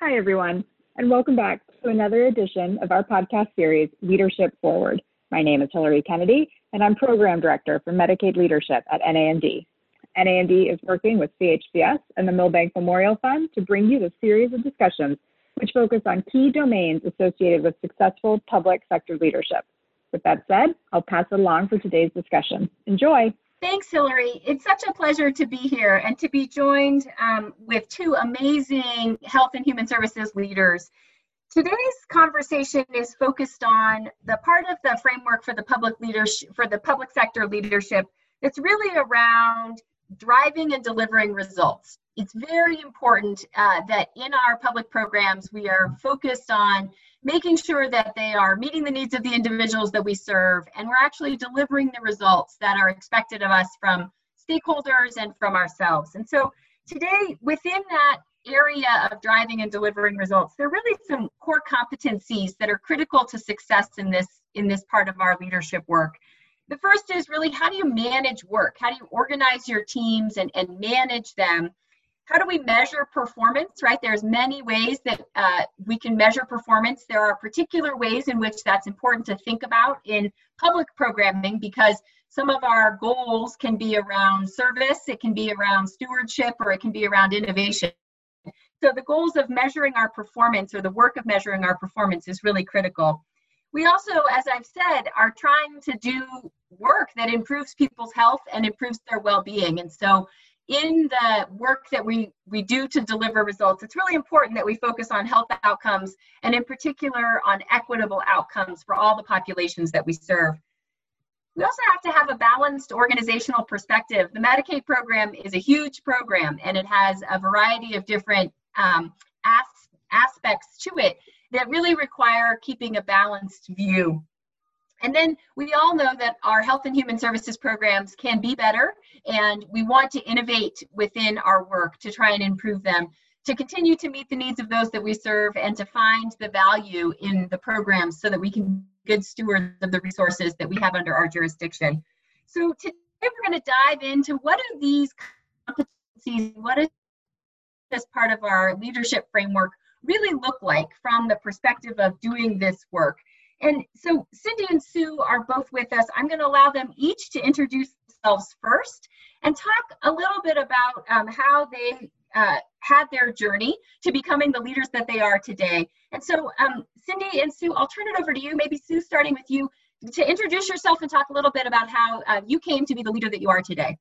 Hi, everyone, and welcome back to another edition of our podcast series, Leadership Forward. My name is Hillary Kennedy, and I'm Program Director for Medicaid Leadership at NAMD. NAMD is working with CHCS and the Milbank Memorial Fund to bring you a series of discussions which focus on key domains associated with successful public sector leadership. With that said, I'll pass it along for today's discussion. Enjoy. Thanks, Hillary. It's such a pleasure to be here and to be joined um, with two amazing health and human services leaders. Today's conversation is focused on the part of the framework for the public leadership for the public sector leadership that's really around driving and delivering results. It's very important uh, that in our public programs we are focused on making sure that they are meeting the needs of the individuals that we serve and we're actually delivering the results that are expected of us from stakeholders and from ourselves. And so today, within that area of driving and delivering results, there are really some core competencies that are critical to success in this in this part of our leadership work. The first is really how do you manage work? How do you organize your teams and, and manage them how do we measure performance right? There's many ways that uh, we can measure performance. There are particular ways in which that's important to think about in public programming because some of our goals can be around service it can be around stewardship or it can be around innovation. So the goals of measuring our performance or the work of measuring our performance is really critical. We also as i've said are trying to do work that improves people's health and improves their well-being. And so in the work that we, we do to deliver results, it's really important that we focus on health outcomes and in particular on equitable outcomes for all the populations that we serve. We also have to have a balanced organizational perspective. The Medicaid program is a huge program and it has a variety of different um, as- aspects to it that really require keeping a balanced view and then we all know that our health and human services programs can be better, and we want to innovate within our work to try and improve them, to continue to meet the needs of those that we serve, and to find the value in the programs so that we can be good stewards of the resources that we have under our jurisdiction. So today we're going to dive into what are these competencies, what is this part of our leadership framework really look like from the perspective of doing this work and so Cindy and Sue are both with us. I'm going to allow them each to introduce themselves first and talk a little bit about um, how they uh, had their journey to becoming the leaders that they are today. And so, um, Cindy and Sue, I'll turn it over to you. Maybe Sue, starting with you, to introduce yourself and talk a little bit about how uh, you came to be the leader that you are today.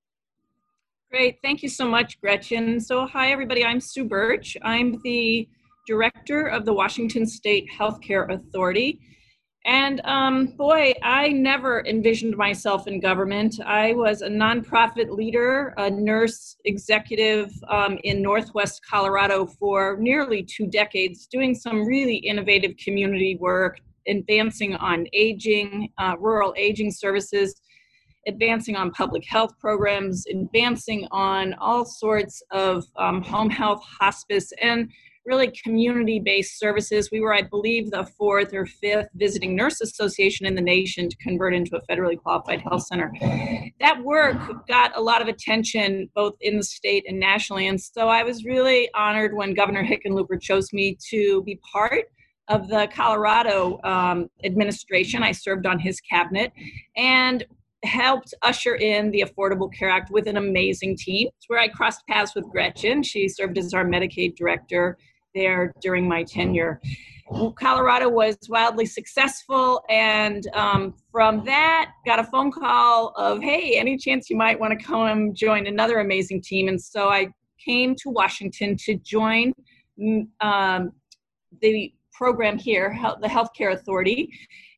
Great. Thank you so much, Gretchen. So, hi, everybody. I'm Sue Birch. I'm the director of the Washington State Healthcare Authority. And um, boy, I never envisioned myself in government. I was a nonprofit leader, a nurse executive um, in Northwest Colorado for nearly two decades, doing some really innovative community work, advancing on aging, uh, rural aging services, advancing on public health programs, advancing on all sorts of um, home health, hospice, and really community based services. We were, I believe, the fourth or fifth visiting nurse association in the nation to convert into a federally qualified health center. That work got a lot of attention both in the state and nationally. And so I was really honored when Governor Hickenlooper chose me to be part of the Colorado um, administration. I served on his cabinet and helped usher in the Affordable Care Act with an amazing team. It's where I crossed paths with Gretchen. She served as our Medicaid director there during my tenure. Colorado was wildly successful, and um, from that, got a phone call of, "Hey, any chance you might want to come join another amazing team?" And so I came to Washington to join mm, um, the program here, the Healthcare Authority.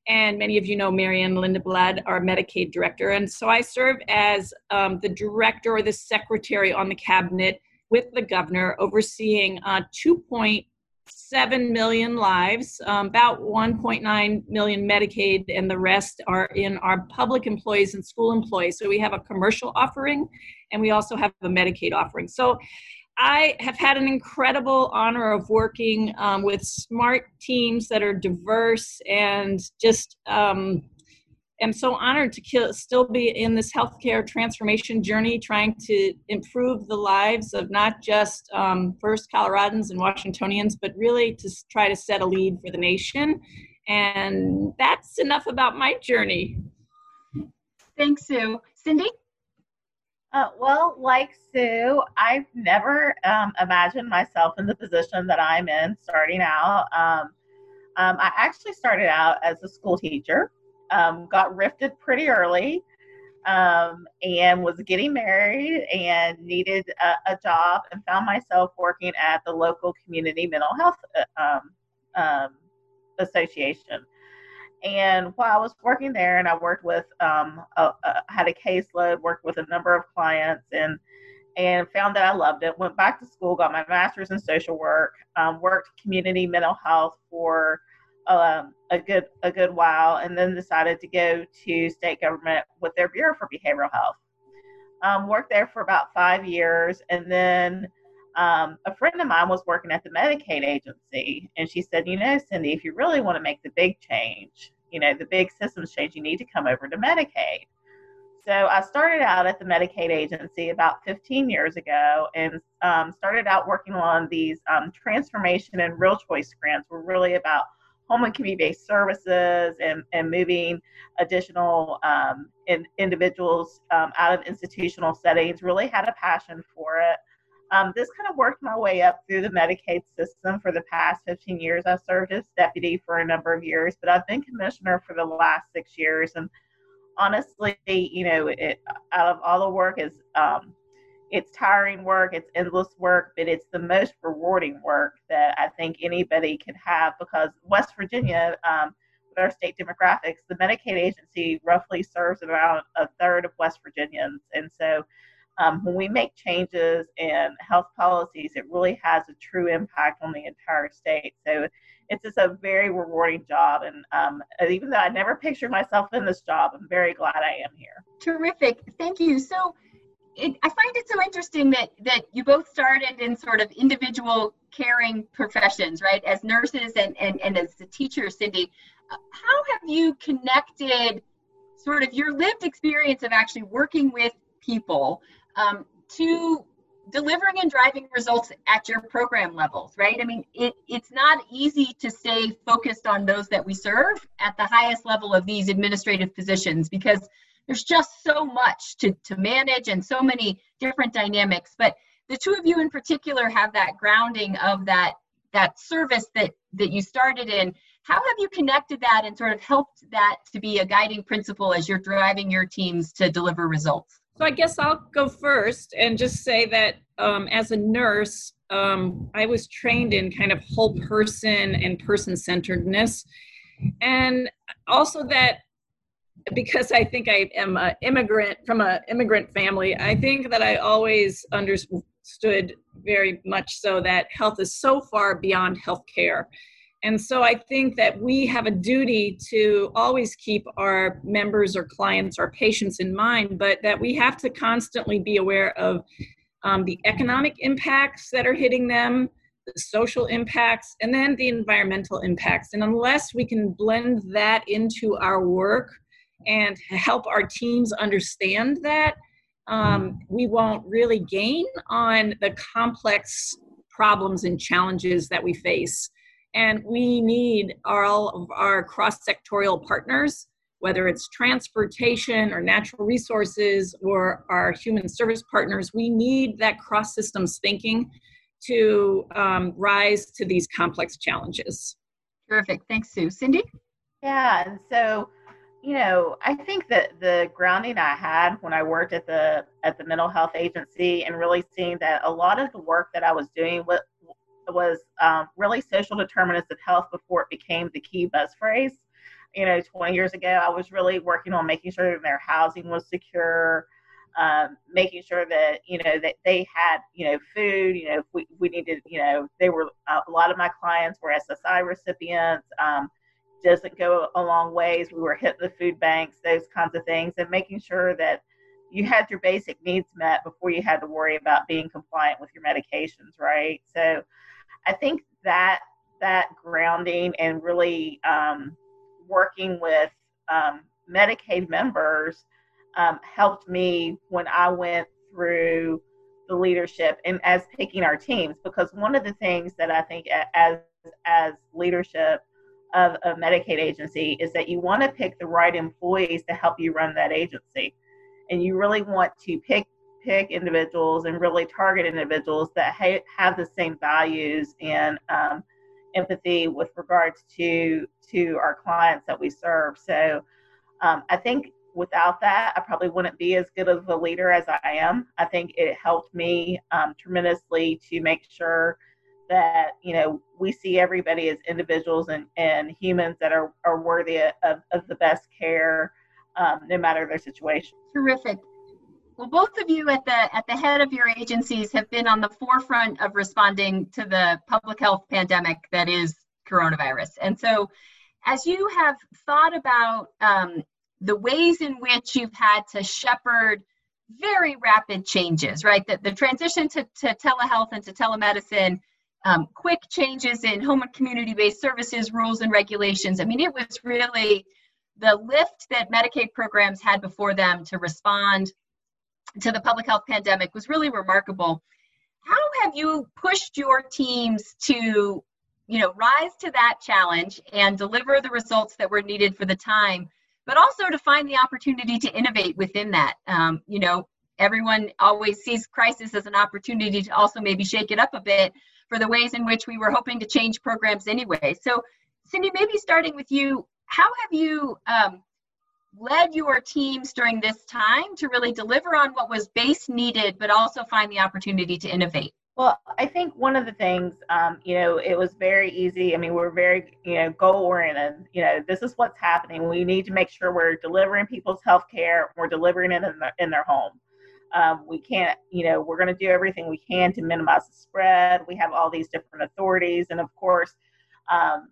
And many of you know MaryAnne Lindeblad, our Medicaid director. And so I serve as um, the director or the secretary on the cabinet with the governor overseeing uh, 2.7 million lives, um, about 1.9 million Medicaid, and the rest are in our public employees and school employees. So we have a commercial offering and we also have a Medicaid offering. So I have had an incredible honor of working um, with smart teams that are diverse and just um, am so honored to kill, still be in this healthcare transformation journey, trying to improve the lives of not just um, first Coloradans and Washingtonians, but really to try to set a lead for the nation. And that's enough about my journey. Thanks, Sue. Cindy? Uh, well, like Sue, I've never um, imagined myself in the position that I'm in starting out. Um, um, I actually started out as a school teacher, um, got rifted pretty early, um, and was getting married and needed a, a, job and found myself working at the local community mental health uh, um, association. And while I was working there, and I worked with, um, a, a, had a caseload, worked with a number of clients, and and found that I loved it. Went back to school, got my master's in social work, um, worked community mental health for um, a good a good while, and then decided to go to state government with their Bureau for Behavioral Health. Um, worked there for about five years, and then um, a friend of mine was working at the Medicaid agency, and she said, "You know, Cindy, if you really want to make the big change, you know, the big systems change, you need to come over to Medicaid." So I started out at the Medicaid agency about 15 years ago, and um, started out working on these um, transformation and real choice grants. Were really about home and community-based services and, and moving additional um, in, individuals um, out of institutional settings. Really had a passion for it. Um, this kind of worked my way up through the Medicaid system for the past 15 years. I served as deputy for a number of years, but I've been commissioner for the last six years. And honestly, you know, it, out of all the work is um, it's tiring work, it's endless work, but it's the most rewarding work that I think anybody can have because West Virginia, um, with our state demographics, the Medicaid agency roughly serves about a third of West Virginians. And so um, when we make changes in health policies, it really has a true impact on the entire state. So it's just a very rewarding job. And um, even though I never pictured myself in this job, I'm very glad I am here. Terrific. Thank you. So it, I find it so interesting that, that you both started in sort of individual caring professions, right? As nurses and, and, and as a teacher, Cindy. How have you connected sort of your lived experience of actually working with people um, to delivering and driving results at your program levels, right? I mean, it, it's not easy to stay focused on those that we serve at the highest level of these administrative positions because there's just so much to, to manage and so many different dynamics. But the two of you in particular have that grounding of that that service that that you started in. How have you connected that and sort of helped that to be a guiding principle as you're driving your teams to deliver results? So I guess I'll go first and just say that um, as a nurse, um, I was trained in kind of whole person and person centeredness. And also that because I think I am an immigrant from an immigrant family, I think that I always understood very much so that health is so far beyond healthcare. And so I think that we have a duty to always keep our members or clients or patients in mind, but that we have to constantly be aware of um, the economic impacts that are hitting them, the social impacts, and then the environmental impacts. And unless we can blend that into our work and help our teams understand that, um, we won't really gain on the complex problems and challenges that we face. And we need all of our cross sectorial partners, whether it's transportation or natural resources or our human service partners, we need that cross systems thinking to um, rise to these complex challenges. Terrific. Thanks, Sue. Cindy? Yeah, and so you know, I think that the grounding I had when I worked at the at the mental health agency and really seeing that a lot of the work that I was doing was was um, really social determinants of health before it became the key buzz phrase. You know, 20 years ago, I was really working on making sure that their housing was secure, um, making sure that you know that they had you know food. You know, we we needed you know they were uh, a lot of my clients were SSI recipients. Um, doesn't go a long ways. We were hitting the food banks, those kinds of things, and making sure that you had your basic needs met before you had to worry about being compliant with your medications, right? So I think that that grounding and really um, working with um, Medicaid members um, helped me when I went through the leadership and as picking our teams because one of the things that I think as as leadership of a Medicaid agency is that you want to pick the right employees to help you run that agency. And you really want to pick pick individuals and really target individuals that ha- have the same values and um, empathy with regards to to our clients that we serve. So um, I think without that, I probably wouldn't be as good of a leader as I am. I think it helped me um, tremendously to make sure that you know we see everybody as individuals and, and humans that are, are worthy of, of the best care um, no matter their situation. Terrific. Well both of you at the at the head of your agencies have been on the forefront of responding to the public health pandemic that is coronavirus. And so as you have thought about um, the ways in which you've had to shepherd very rapid changes, right? The, the transition to, to telehealth and to telemedicine um, quick changes in home and community based services rules and regulations. I mean, it was really the lift that Medicaid programs had before them to respond to the public health pandemic was really remarkable. How have you pushed your teams to, you know, rise to that challenge and deliver the results that were needed for the time, but also to find the opportunity to innovate within that? Um, you know, everyone always sees crisis as an opportunity to also maybe shake it up a bit for the ways in which we were hoping to change programs anyway. So, Cindy, maybe starting with you, how have you um, led your teams during this time to really deliver on what was base needed, but also find the opportunity to innovate? Well, I think one of the things, um, you know, it was very easy. I mean, we're very, you know, goal oriented. You know, this is what's happening. We need to make sure we're delivering people's health care. We're delivering it in, the, in their home. Um, we can't, you know, we're going to do everything we can to minimize the spread. We have all these different authorities. And of course, um,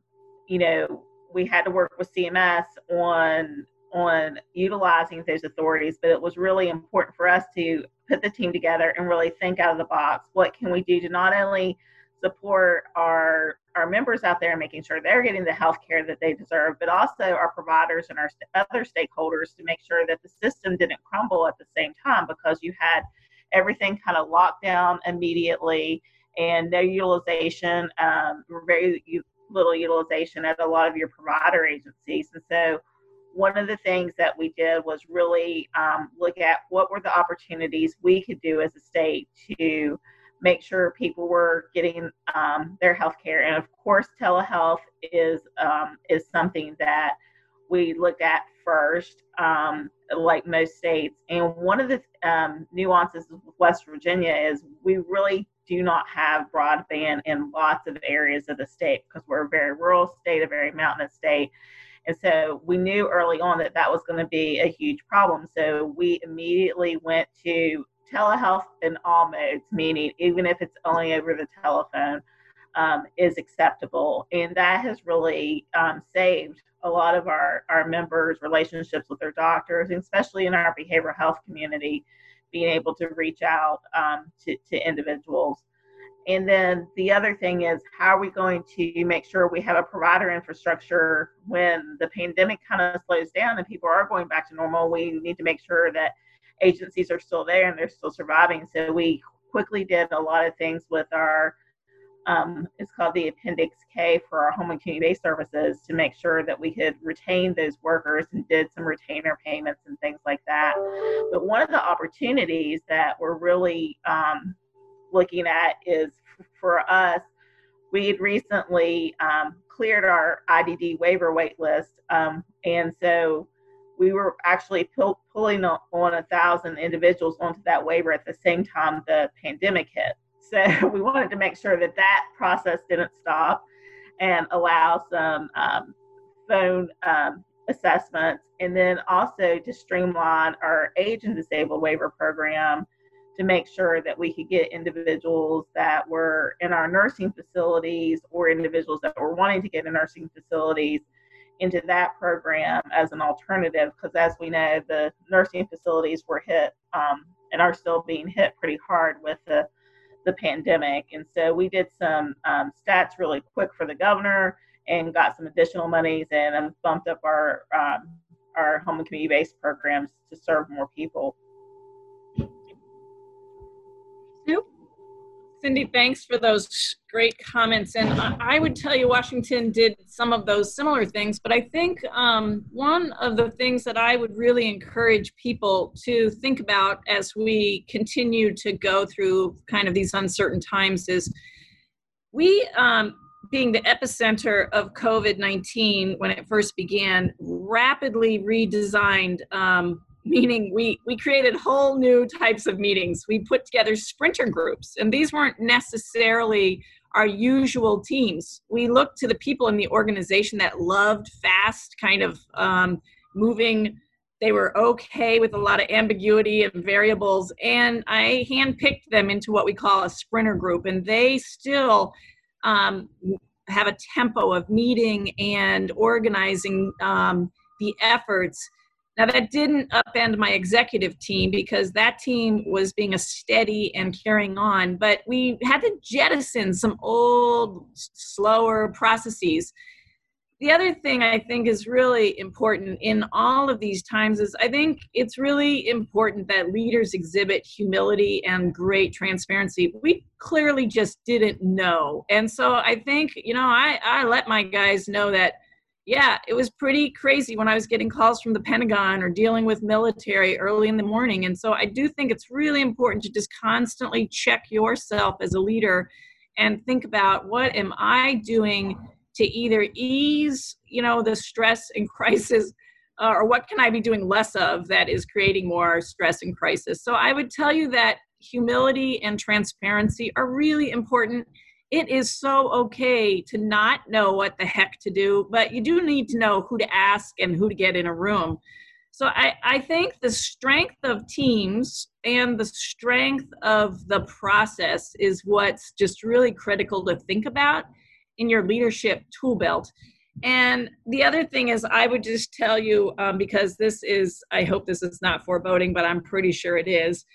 you know, we had to work with CMS on on utilizing those authorities, but it was really important for us to put the team together and really think out of the box. What can we do to not only support our our members out there and making sure they're getting the health care that they deserve, but also our providers and our other stakeholders to make sure that the system didn't crumble at the same time because you had everything kind of locked down immediately and no utilization, um, very little utilization at a lot of your provider agencies. And so one of the things that we did was really um, look at what were the opportunities we could do as a state to make sure people were getting um, their health care. And of course, telehealth is um, is something that we look at first, um, like most states. And one of the um, nuances of West Virginia is we really do not have broadband in lots of areas of the state because we're a very rural state, a very mountainous state. And so we knew early on that that was going to be a huge problem. So we immediately went to telehealth in all modes, meaning even if it's only over the telephone, um, is acceptable. And that has really um, saved a lot of our, our members' relationships with their doctors, and especially in our behavioral health community, being able to reach out um, to, to individuals. And then the other thing is, how are we going to make sure we have a provider infrastructure when the pandemic kind of slows down and people are going back to normal? We need to make sure that agencies are still there and they're still surviving. So we quickly did a lot of things with our um, it's called the Appendix K for our home and community based services to make sure that we could retain those workers and did some retainer payments and things like that. But one of the opportunities that we're really um, looking at is for us, we had recently um, cleared our IDD waiver wait list. Um, and so we were actually pull, pulling on a thousand individuals onto that waiver at the same time the pandemic hit. So we wanted to make sure that that process didn't stop and allow some um, phone um, assessments, and then also to streamline our age and disabled waiver program to make sure that we could get individuals that were in our nursing facilities or individuals that were wanting to get in nursing facilities into that program as an alternative because as we know the nursing facilities were hit um, and are still being hit pretty hard with the the pandemic and so we did some um, stats really quick for the governor and got some additional monies and bumped up our um, our home and community based programs to serve more people. Sue? Cindy, thanks for those great comments. And I would tell you, Washington did some of those similar things. But I think um, one of the things that I would really encourage people to think about as we continue to go through kind of these uncertain times is we, um, being the epicenter of COVID 19 when it first began, rapidly redesigned um, meaning we we created whole new types of meetings. We put together sprinter groups and these weren't necessarily our usual teams. We looked to the people in the organization that loved fast kind of um, moving. They were okay with a lot of ambiguity and variables and i handpicked them into what we call a sprinter group and they still um, have a tempo of meeting and organizing um, the efforts now, that didn't upend my executive team because that team was being a steady and carrying on, but we had to jettison some old, slower processes. The other thing I think is really important in all of these times is I think it's really important that leaders exhibit humility and great transparency. We clearly just didn't know. And so I think, you know, I, I let my guys know that yeah, it was pretty crazy when I was getting calls from the Pentagon or dealing with military early in the morning. And so I do think it's really important to just constantly check yourself as a leader and think about what am I doing to either ease, you know, the stress and crisis uh, or what can I be doing less of that is creating more stress and crisis. So I would tell you that humility and transparency are really important it is so okay to not know what the heck to do, but you do need to know who to ask and who to get in a room. So I, I think the strength of teams and the strength of the process is what's just really critical to think about in your leadership tool belt. And the other thing is, I would just tell you um, because this is, I hope this is not foreboding, but I'm pretty sure it is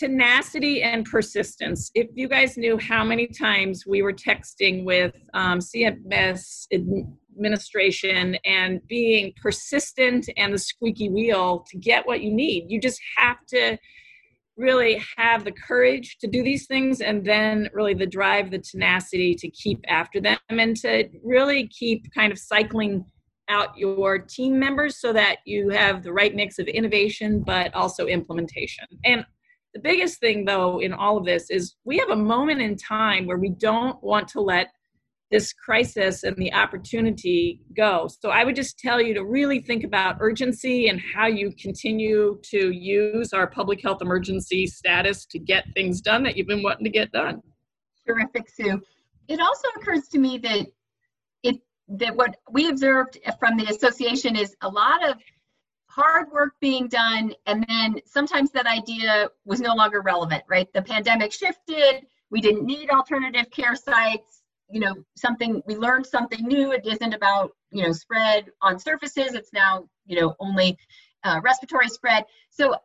tenacity and persistence. If you guys knew how many times we were texting with um, CMS administration and being persistent and the squeaky wheel to get what you need, you just have to really have the courage to do these things and then really the drive, the tenacity to keep after them and to really keep kind of cycling out your team members so that you have the right mix of innovation but also implementation. And the biggest thing, though, in all of this is we have a moment in time where we don't want to let this crisis and the opportunity go. So I would just tell you to really think about urgency and how you continue to use our public health emergency status to get things done that you've been wanting to get done. Terrific, Sue. It also occurs to me that it that what we observed from the association is a lot of hard work being done and then sometimes that idea was no longer relevant right? The pandemic shifted. We didn't need alternative care sites. You know something we learned something new. It isn't about you know spread on surfaces. It's now you know only uh, respiratory spread. So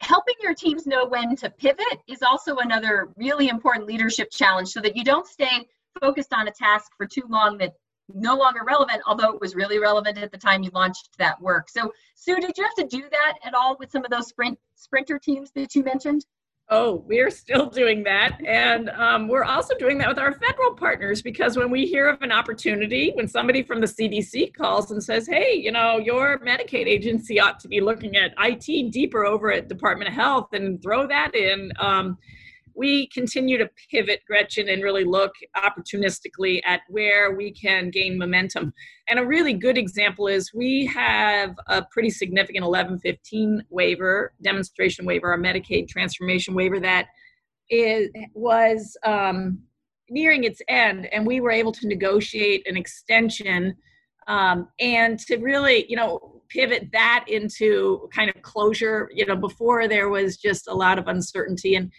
helping your teams know when to pivot is also another really important leadership challenge so that you don't stay focused on a task for too long that no longer relevant, although it was really relevant at the time you launched that work. So, Sue, did you have to do that at all with some of those sprint sprinter teams that you mentioned? Oh, we're still doing that. And um, we're also doing that with our federal partners because when we hear of an opportunity, when somebody from the CDC calls and says, hey, you know, your Medicaid agency ought to be looking at IT deeper over at Department of Health and throw that in. Um, we continue to pivot, Gretchen, and really look opportunistically at where we can gain momentum. And a really good example is we have a pretty significant 1115 waiver, demonstration waiver, a Medicaid transformation waiver that is, was um, nearing its end, and we were able to negotiate an extension um, and to really, you know, pivot that into kind of closure. You know, before there was just a lot of uncertainty and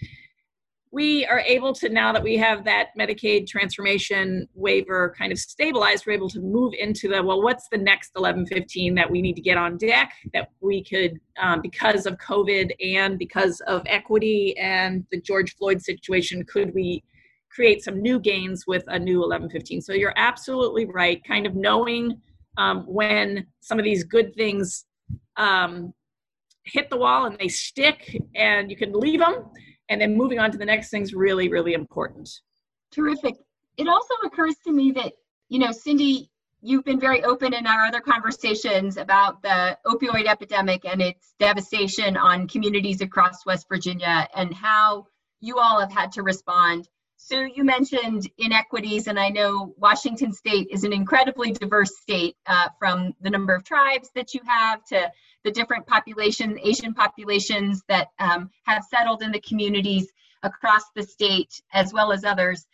we are able to now that we have that medicaid transformation waiver kind of stabilized we're able to move into the well what's the next 1115 that we need to get on deck that we could um, because of covid and because of equity and the george floyd situation could we create some new gains with a new 1115 so you're absolutely right. Kind of knowing um, when some of these good things um, hit the wall and they stick and you can leave them and then moving on to the next thing is really really important. Terrific. It also occurs to me that you know cindy you've been very open in our other conversations about the opioid epidemic and its devastation on communities across west virginia and how you all have had to respond. Sue, you mentioned inequities, and I know Washington State is an incredibly diverse state uh, from the number of tribes that you have to the different population, Asian populations that um, have settled in the communities across the state, as well as others.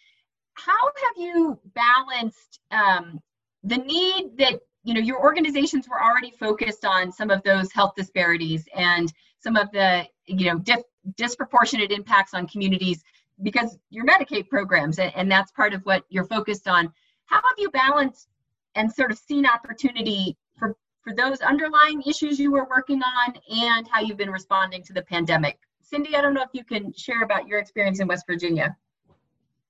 How have you balanced um, the need that you know your organizations were already focused on some of those health disparities and some of the you know dif- disproportionate impacts on communities because your Medicaid programs, and, and that's part of what you're focused on. How have you balanced and sort of seen opportunity for, those underlying issues you were working on and how you've been responding to the pandemic? Cindy, I don't know if you can share about your experience in West Virginia.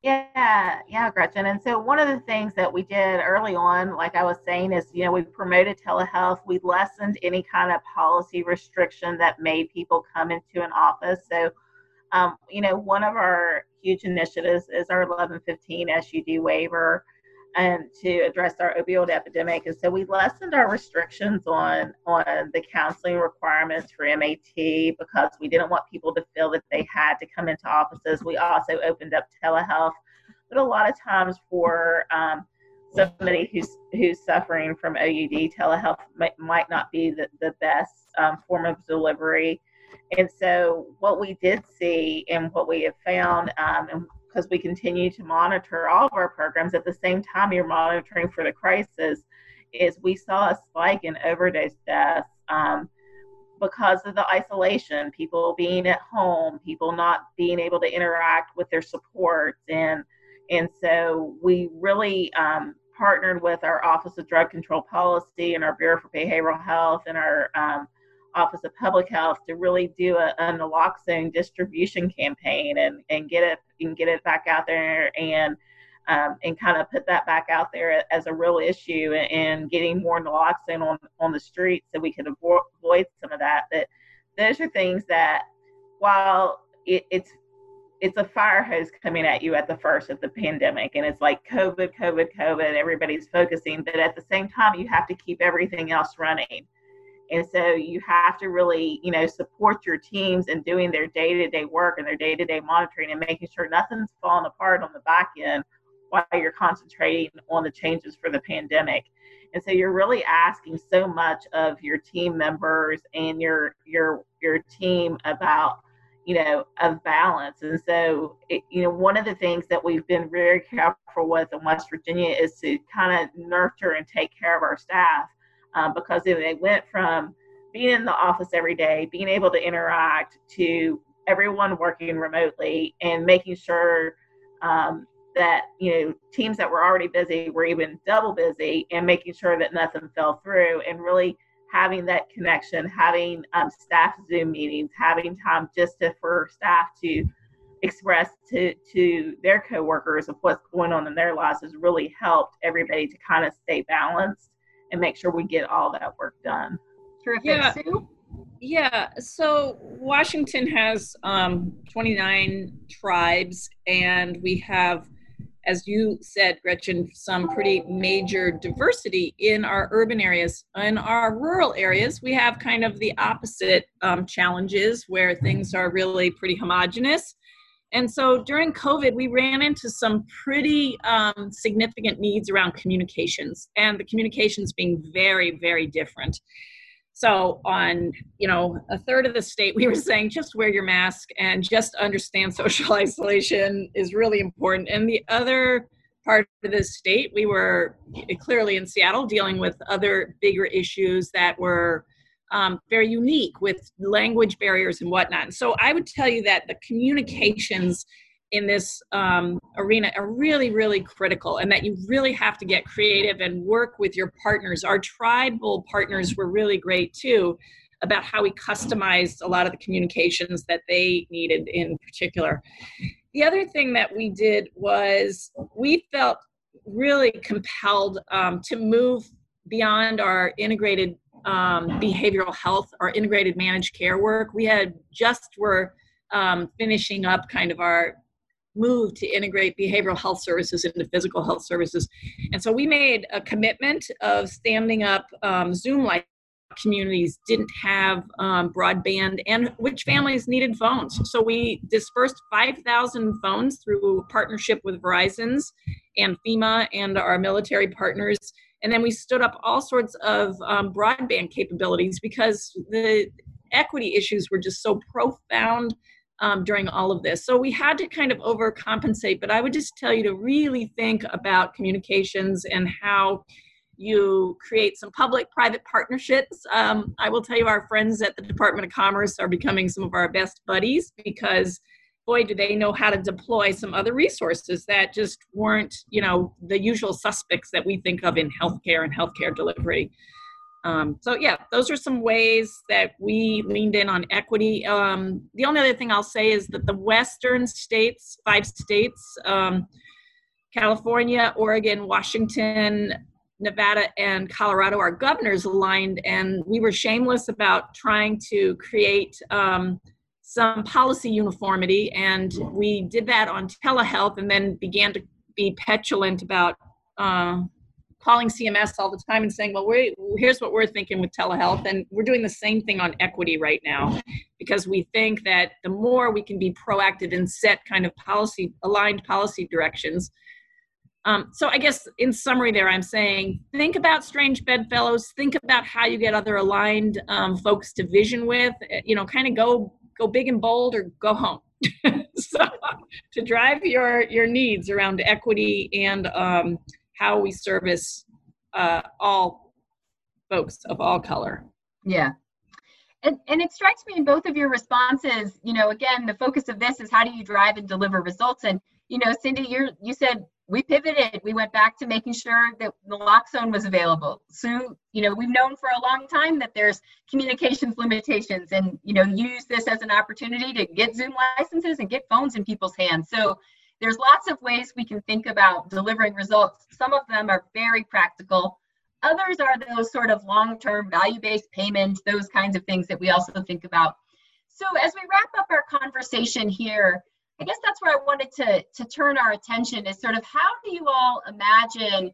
Yeah, yeah, Gretchen. And so one of the things that we did early on, like I was saying, is you know we promoted telehealth. We lessened any kind of policy restriction that made people come into an office. So um, you know, one of our huge initiatives is our 1115 SUD waiver and to address our opioid epidemic. And so we lessened our restrictions on on the counseling requirements for MAT because we didn't want people to feel that they had to come into offices. We also opened up telehealth, but a lot of times for um, somebody who's who's suffering from OUD, telehealth might, might not be the, the best um, form of delivery. And so, what we did see and what we have found, um, and because we continue to monitor all of our programs. At the same time you're monitoring for the crisis, is we saw a spike in overdose deaths um, because of the isolation, people being at home, people not being able to interact with their supports, and and so we really um, partnered with our Office of Drug Control Policy and our Bureau for Behavioral Health and our um, Office of Public Health to really do a, a naloxone distribution campaign and, and get it and get it back out there and um, and kind of put that back out there as a real issue and, getting more naloxone on on the streets so we could avoid, avoid some of that. But those are things that while it, it's it's a fire hose coming at you at the first of the pandemic and it's like covid covid covid everybody's focusing but at the same time you have to keep everything else running and so you have to really, you know, support your teams in doing their day to day work and their day to day monitoring and making sure nothing's falling apart on the back end while you're concentrating on the changes for the pandemic. And so you're really asking so much of your team members and your your your team about you know of balance and so it, you know one of the things that we've been very careful with in west virginia is to kind of nurture and take care of our staff um, because they went from being in the office every day, being able to interact, to everyone working remotely and making sure um, that you know teams that were already busy were even double busy and making sure that nothing fell through and really having that connection having um, staff zoom meetings having time just to, for staff to express to to their coworkers of what's going on in their lives has really helped everybody to kind of stay balanced and make sure we get all that work done. Terrific. Yeah. Sue? Yeah, so Washington has um, 29 tribes, and we have, as you said, Gretchen, some pretty major diversity in our urban areas. In our rural areas, we have kind of the opposite um, challenges where things are really pretty homogenous and so during COVID, we ran into some pretty um, significant needs around communications and the communications being very, very different. So on, you know, a third of the state, we were saying just wear your mask and just understand social isolation is really important. And the other part of the state, we were clearly in Seattle dealing with other bigger issues that were um, very unique with language barriers and whatnot. And so I would tell you that the communications in this um, arena are really, really critical, and that you really have to get creative and work with your partners. Our tribal partners were really great too about how we customized a lot of the communications that they needed in particular. The other thing that we did was we felt really compelled um, to move beyond our integrated um, behavioral health, our integrated managed care work. We had just were um, finishing up kind of our move to integrate behavioral health services into physical health services. And so we made a commitment of standing up um, Zoom like communities didn't have um, broadband and which families needed phones. So we dispersed 5,000 phones through partnership with Verizon's and FEMA and our military partners. And then we stood up all sorts of um, broadband capabilities because the equity issues were just so profound um, during all of this. So we had to kind of overcompensate. But I would just tell you to really think about communications and how you create some public private partnerships. Um, I will tell you, our friends at the Department of Commerce are becoming some of our best buddies because boy do they know how to deploy some other resources that just weren't you know the usual suspects that we think of in healthcare and healthcare delivery? Um, so yeah those are some ways that we leaned in on equity. Um, the only other thing i'll say is that the western states five states um, california oregon washington Nevada and Colorado, our governors aligned, and we were shameless about trying to create um, some policy uniformity. And we did that on telehealth and then began to be petulant about uh, calling CMS all the time and saying, well, we here's what we're thinking with telehealth. And we're doing the same thing on equity right now because we think that the more we can be proactive and set kind of policy aligned policy directions, um, so I guess in summary, there I'm saying think about strange bedfellows. Think about how you get other aligned um, folks to vision with. Eh, you know, kind of go go big and bold or go home. so to drive your your needs around equity and um, how we service uh, all folks of all color. Yeah. And, and it strikes me in both of your responses, you know, again, the focus of this is how do you drive and deliver results? And, you know, Cindy, you're you said we pivoted. We went back to making sure that naloxone was available. So, you know, we've known for a long time that there's communications limitations and, you know, use this as an opportunity to get Zoom licenses and get phones in people's hands. So there's lots of ways we can think about delivering results. Some of them are very practical. Others are those sort of long-term value-based payments, those kinds of things that we also think about. So as we wrap up our conversation here, I guess that's where I wanted to, to turn our attention is sort of how do you all imagine,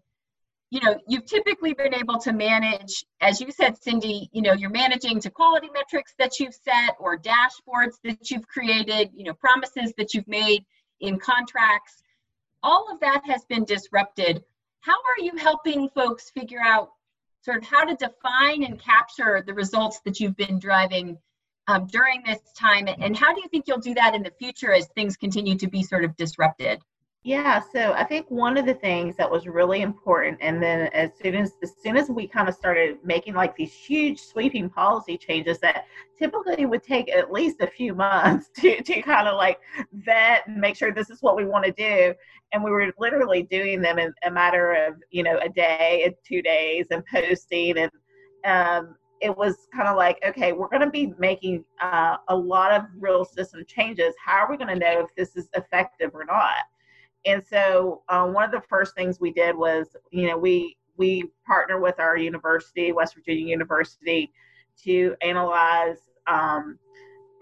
you know, you've typically been able to manage, as you said, Cindy, you know, you're managing to quality metrics that you've set or dashboards that you've created, you know, promises that you've made in contracts. All of that has been disrupted. How are you helping folks figure out sort of how to define and capture the results that you've been driving um, during this time? And how do you think you'll do that in the future as things continue to be sort of disrupted? Yeah, so I think one of the things that was really important, and then as soon as as soon as we kind of started making like these huge sweeping policy changes that typically would take at least a few months to, to kind of like vet and make sure this is what we want to do, and we were literally doing them in a matter of you know a day and two days and posting and um, it was kind of like, okay, we're going to be making uh, a lot of real system changes. How are we going to know if this is effective or not? And so, uh, one of the first things we did was, you know, we we partner with our university, West Virginia University, to analyze um,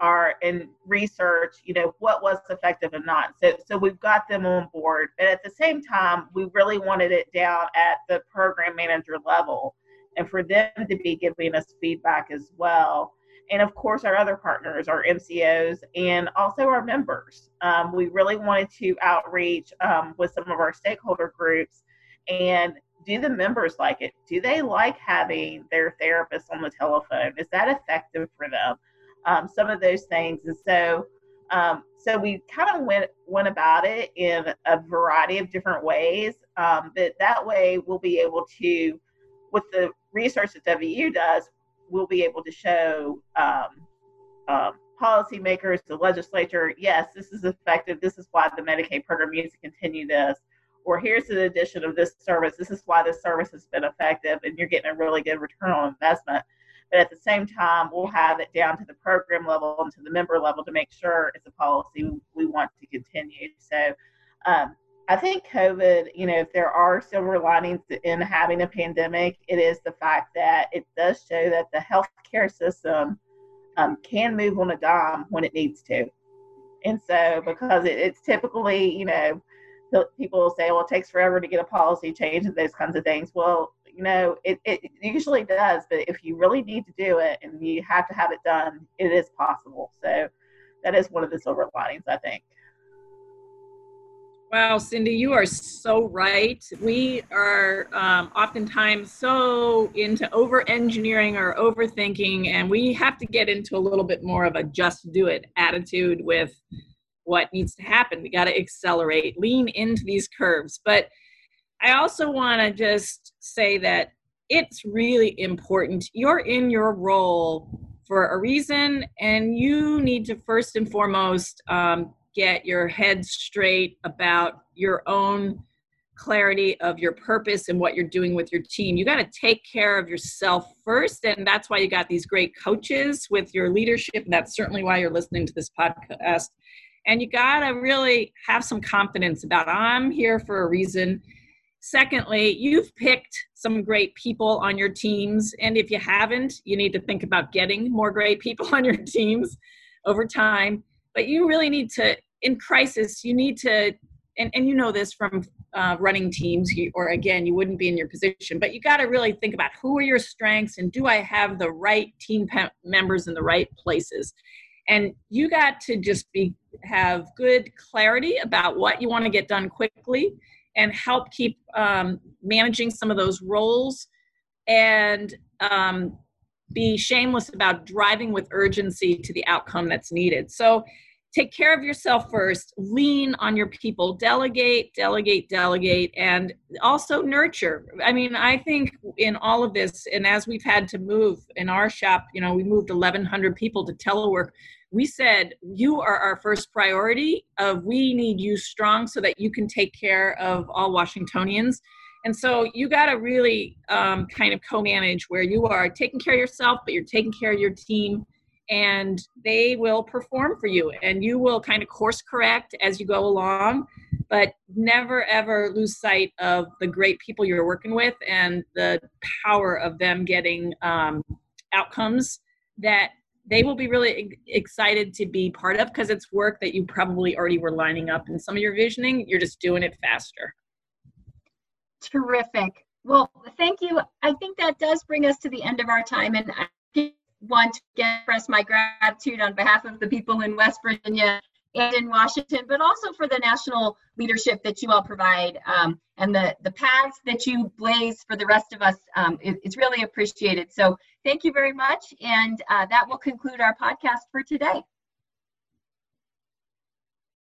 our and research, you know, what was effective and not. So, so we've got them on board, but at the same time, we really wanted it down at the program manager level and for them to be giving us feedback as well. And of course, our other partners, our MCOs, and also our members. Um, we really wanted to outreach um, with some of our stakeholder groups and do the members like it? Do they like having their therapist on the telephone? Is that effective for them? Um, some of those things. And so, um, so we kind of went went about it in a variety of different ways. Um, but that way, we'll be able to, with the research that WVU does, we'll be able to show um, um, policymakers, the legislature, yes, this is effective. This is why the Medicaid program needs to continue this. Or here's an addition of this service. This is why this service has been effective, and you're getting a really good return on investment. But at the same time, we'll have it down to the program level and to the member level to make sure it's a policy we want to continue. So, um, I think COVID, you know, if there are silver linings in having a pandemic, it is the fact that it does show that the healthcare system um, can move on a dime when it needs to. And so, because it, it's typically, you know, people say, well, it takes forever to get a policy change and those kinds of things. Well, you know, it, it usually does, but if you really need to do it and you have to have it done, it is possible. So that is one of the silver linings, I think. Wow, Cindy, you are so right. We are um, oftentimes so into over engineering or overthinking, and we have to get into a little bit more of a just do it attitude with what needs to happen. We got to accelerate, lean into these curves. But I also want to just say that it's really important. You're in your role for a reason, and you need to first and foremost um, get your head straight about your own clarity of your purpose and what you're doing with your team. You got to take care of yourself first. And that's why you got these great coaches with your leadership. And that's certainly why you're listening to this podcast. And you got to really have some confidence about I'm here for a reason. Secondly, you've picked some great people on your teams. And if you haven't, you need to think about getting more great people on your teams over time. But you really need to in crisis, you need to, and, and you know this from uh, running teams, you, or again, you wouldn't be in your position, but you got to really think about who are your strengths and do I have the right team pe- members in the right places? And you got to just be have good clarity about what you want to get done quickly and help keep um, managing some of those roles and um, be shameless about driving with urgency to the outcome that's needed. So take care of yourself first lean on your people. Delegate delegate delegate and also nurture. I mean i think in all of this and as we've had to move in our shop you know we moved 1100 people to telework. We said you are our first priority of we need you strong so that you can take care of all washingtonians. And so you got to really um, kind of co-manage where you are taking care of yourself but you're taking care of your team and they will perform for you and you will kind of course correct as you go along but never ever lose sight of the great people you're working with and the power of them getting um, outcomes that they will be really excited to be part of because it's work that you probably already were lining up in some of your visioning you're just doing it faster. Terrific. Well thank you. I think that does bring us to the end of our time and want to express my gratitude on behalf of the people in West Virginia and in Washington, but also for the national leadership that you all provide um, and the, the paths that you blaze for the rest of us. Um, it, it's really appreciated. So thank you very much. And uh, that will conclude our podcast for today.